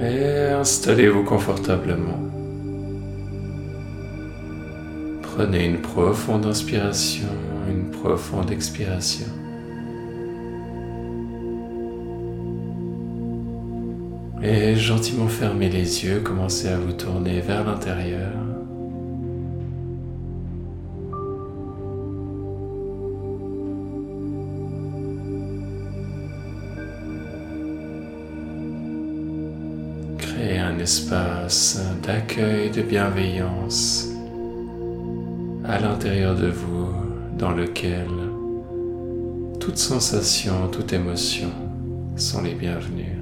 Et installez-vous confortablement. Prenez une profonde inspiration, une profonde expiration. Et gentiment fermez les yeux, commencez à vous tourner vers l'intérieur. Espace d'accueil, de bienveillance à l'intérieur de vous dans lequel toute sensation, toute émotion sont les bienvenues.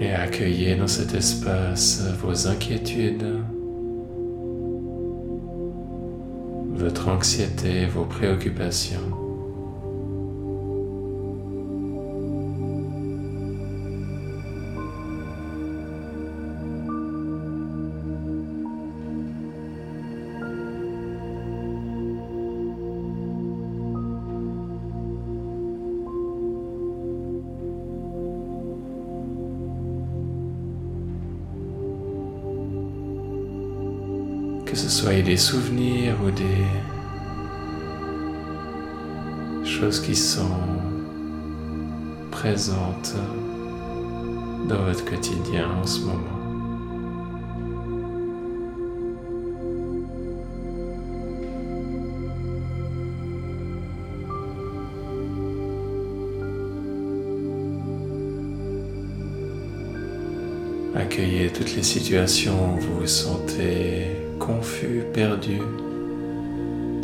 Et accueillez dans cet espace vos inquiétudes, votre anxiété, vos préoccupations. Que ce soit des souvenirs ou des choses qui sont présentes dans votre quotidien en ce moment. Accueillez toutes les situations où vous vous sentez confus, perdu,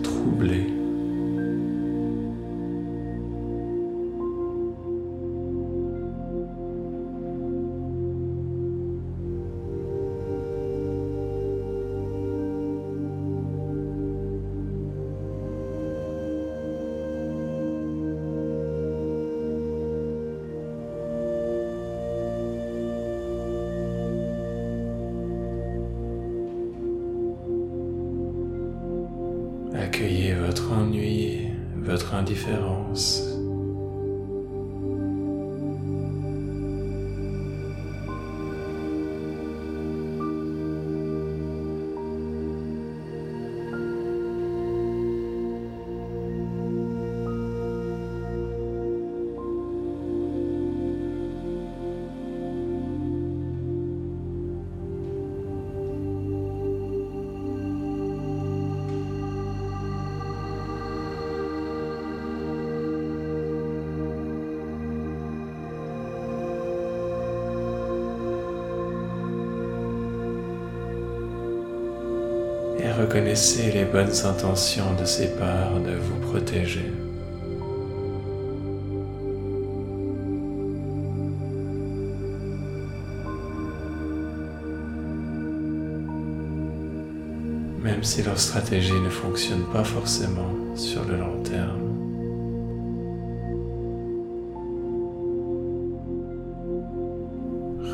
troublé. Votre ennui, votre indifférence. Reconnaissez les bonnes intentions de ces parts de vous protéger. Même si leur stratégie ne fonctionne pas forcément sur le long terme.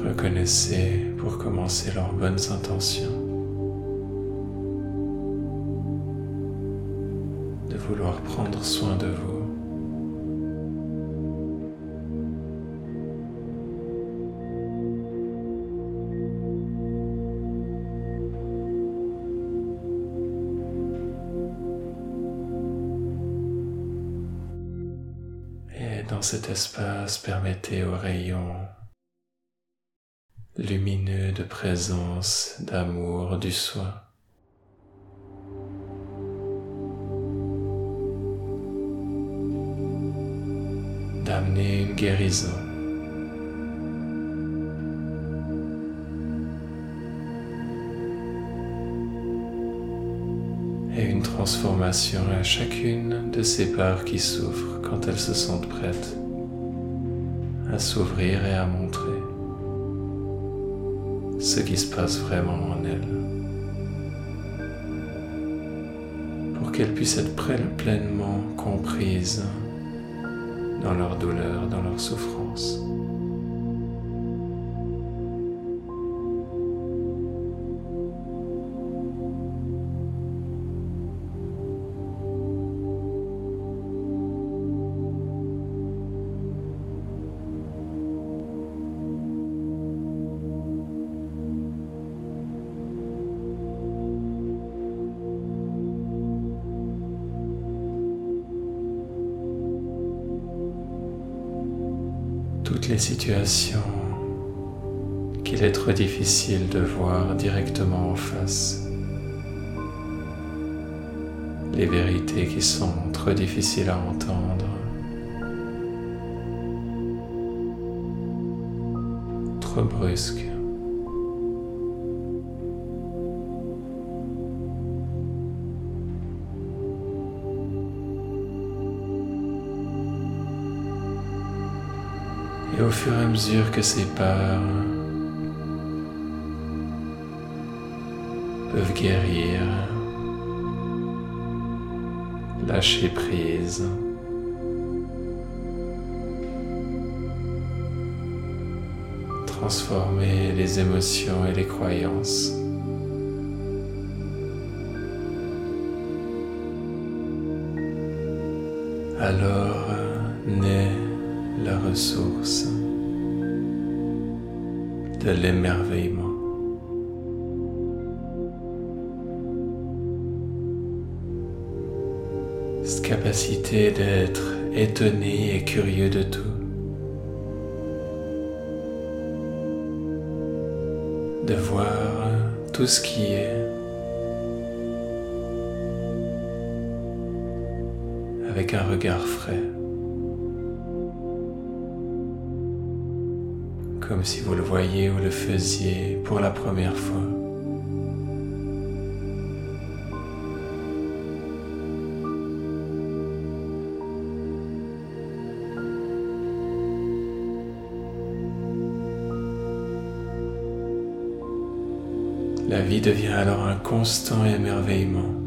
Reconnaissez pour commencer leurs bonnes intentions. Soin de vous. Et dans cet espace, permettez aux rayons lumineux de présence, d'amour, du soin guérison. Et une transformation à chacune de ces parts qui souffrent quand elles se sentent prêtes à s'ouvrir et à montrer ce qui se passe vraiment en elles. Pour qu'elles puissent être pleinement comprises dans leur douleur, dans leur souffrance. Toutes les situations qu'il est trop difficile de voir directement en face, les vérités qui sont trop difficiles à entendre, trop brusques. Et au fur et à mesure que ces peurs peuvent guérir, lâcher prise, transformer les émotions et les croyances. Alors naît la ressource de l'émerveillement. Cette capacité d'être étonné et curieux de tout. De voir tout ce qui est avec un regard frais. Comme si vous le voyiez ou le faisiez pour la première fois. La vie devient alors un constant émerveillement.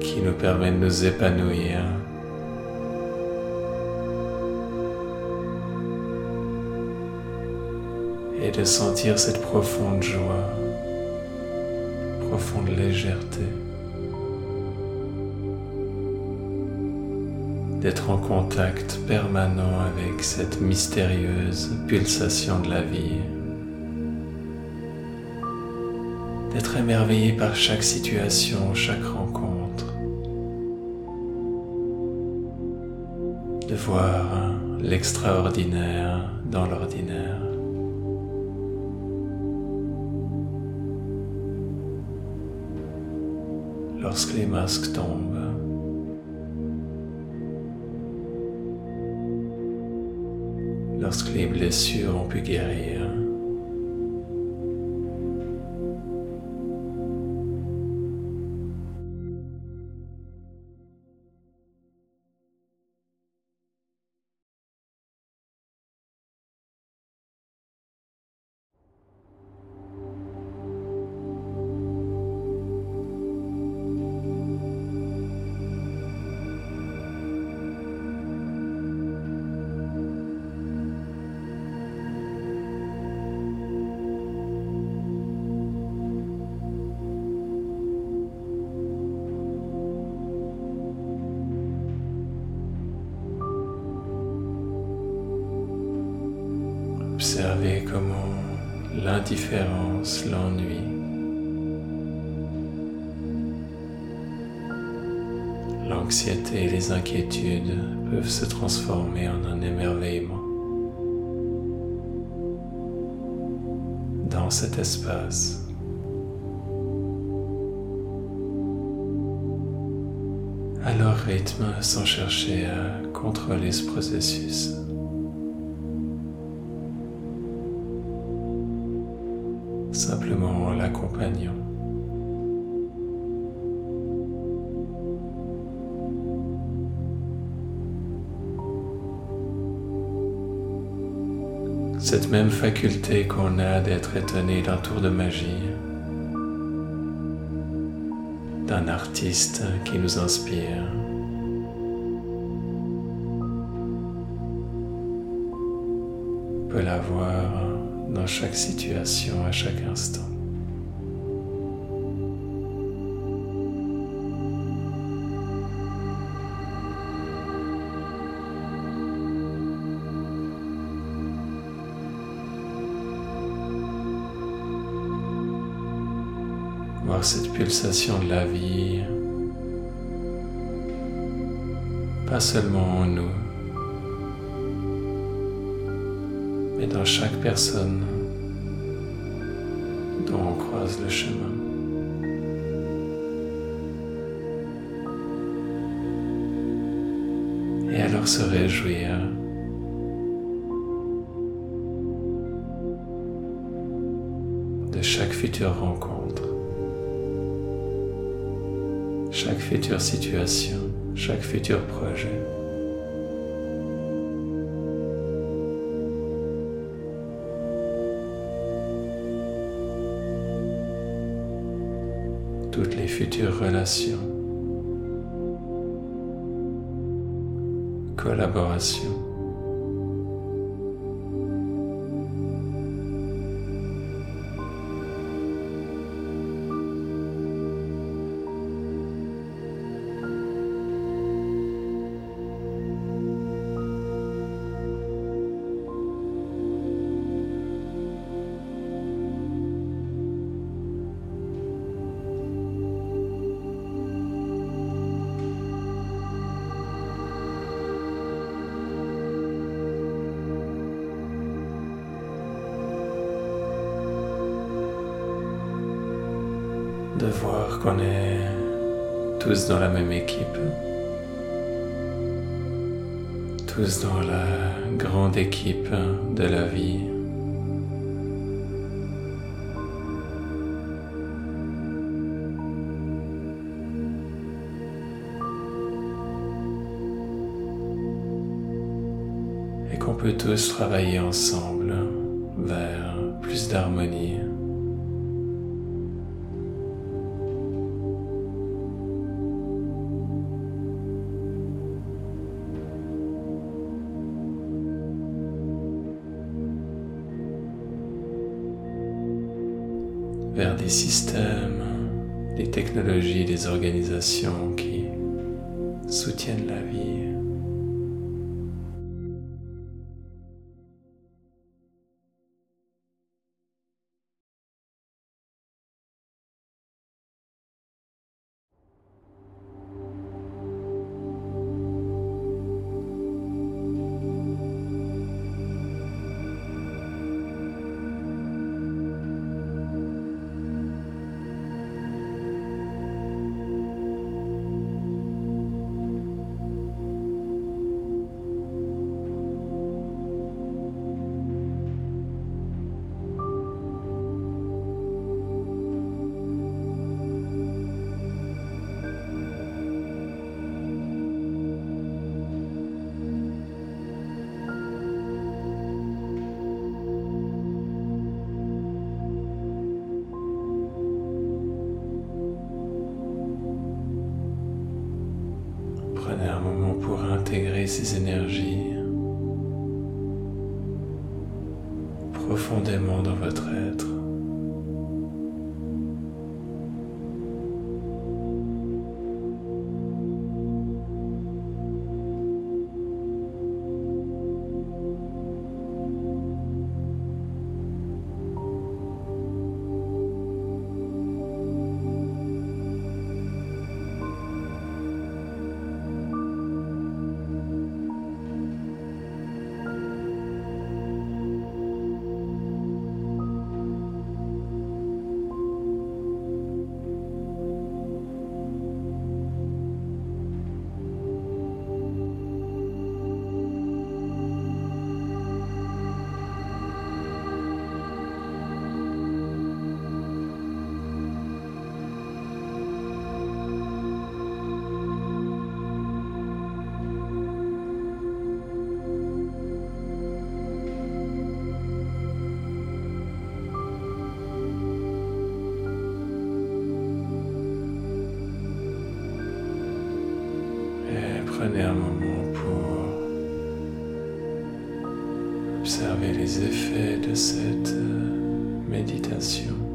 Qui nous permet de nous épanouir. Et de sentir cette profonde joie, profonde légèreté. D'être en contact permanent avec cette mystérieuse pulsation de la vie. D'être émerveillé par chaque situation, chaque rencontre. De voir l'extraordinaire dans l'ordinaire. Lorsque les masques tombent, lorsque les blessures ont pu guérir, Observez comment l'indifférence, l'ennui, l'anxiété et les inquiétudes peuvent se transformer en un émerveillement dans cet espace. à leur rythme sans chercher à contrôler ce processus. Simplement en l'accompagnant. Cette même faculté qu'on a d'être étonné d'un tour de magie, d'un artiste qui nous inspire. peut l'avoir dans chaque situation, à chaque instant. voir cette pulsation de la vie, pas seulement en nous, mais dans chaque personne dont on croise le chemin. Et alors se réjouir de chaque future rencontre, chaque future situation, chaque futur projet. Toutes les futures relations, collaborations. De voir qu'on est tous dans la même équipe, tous dans la grande équipe de la vie. Et qu'on peut tous travailler ensemble vers plus d'harmonie. Systèmes, des technologies, des organisations qui soutiennent la vie. Observer les effets de cette méditation.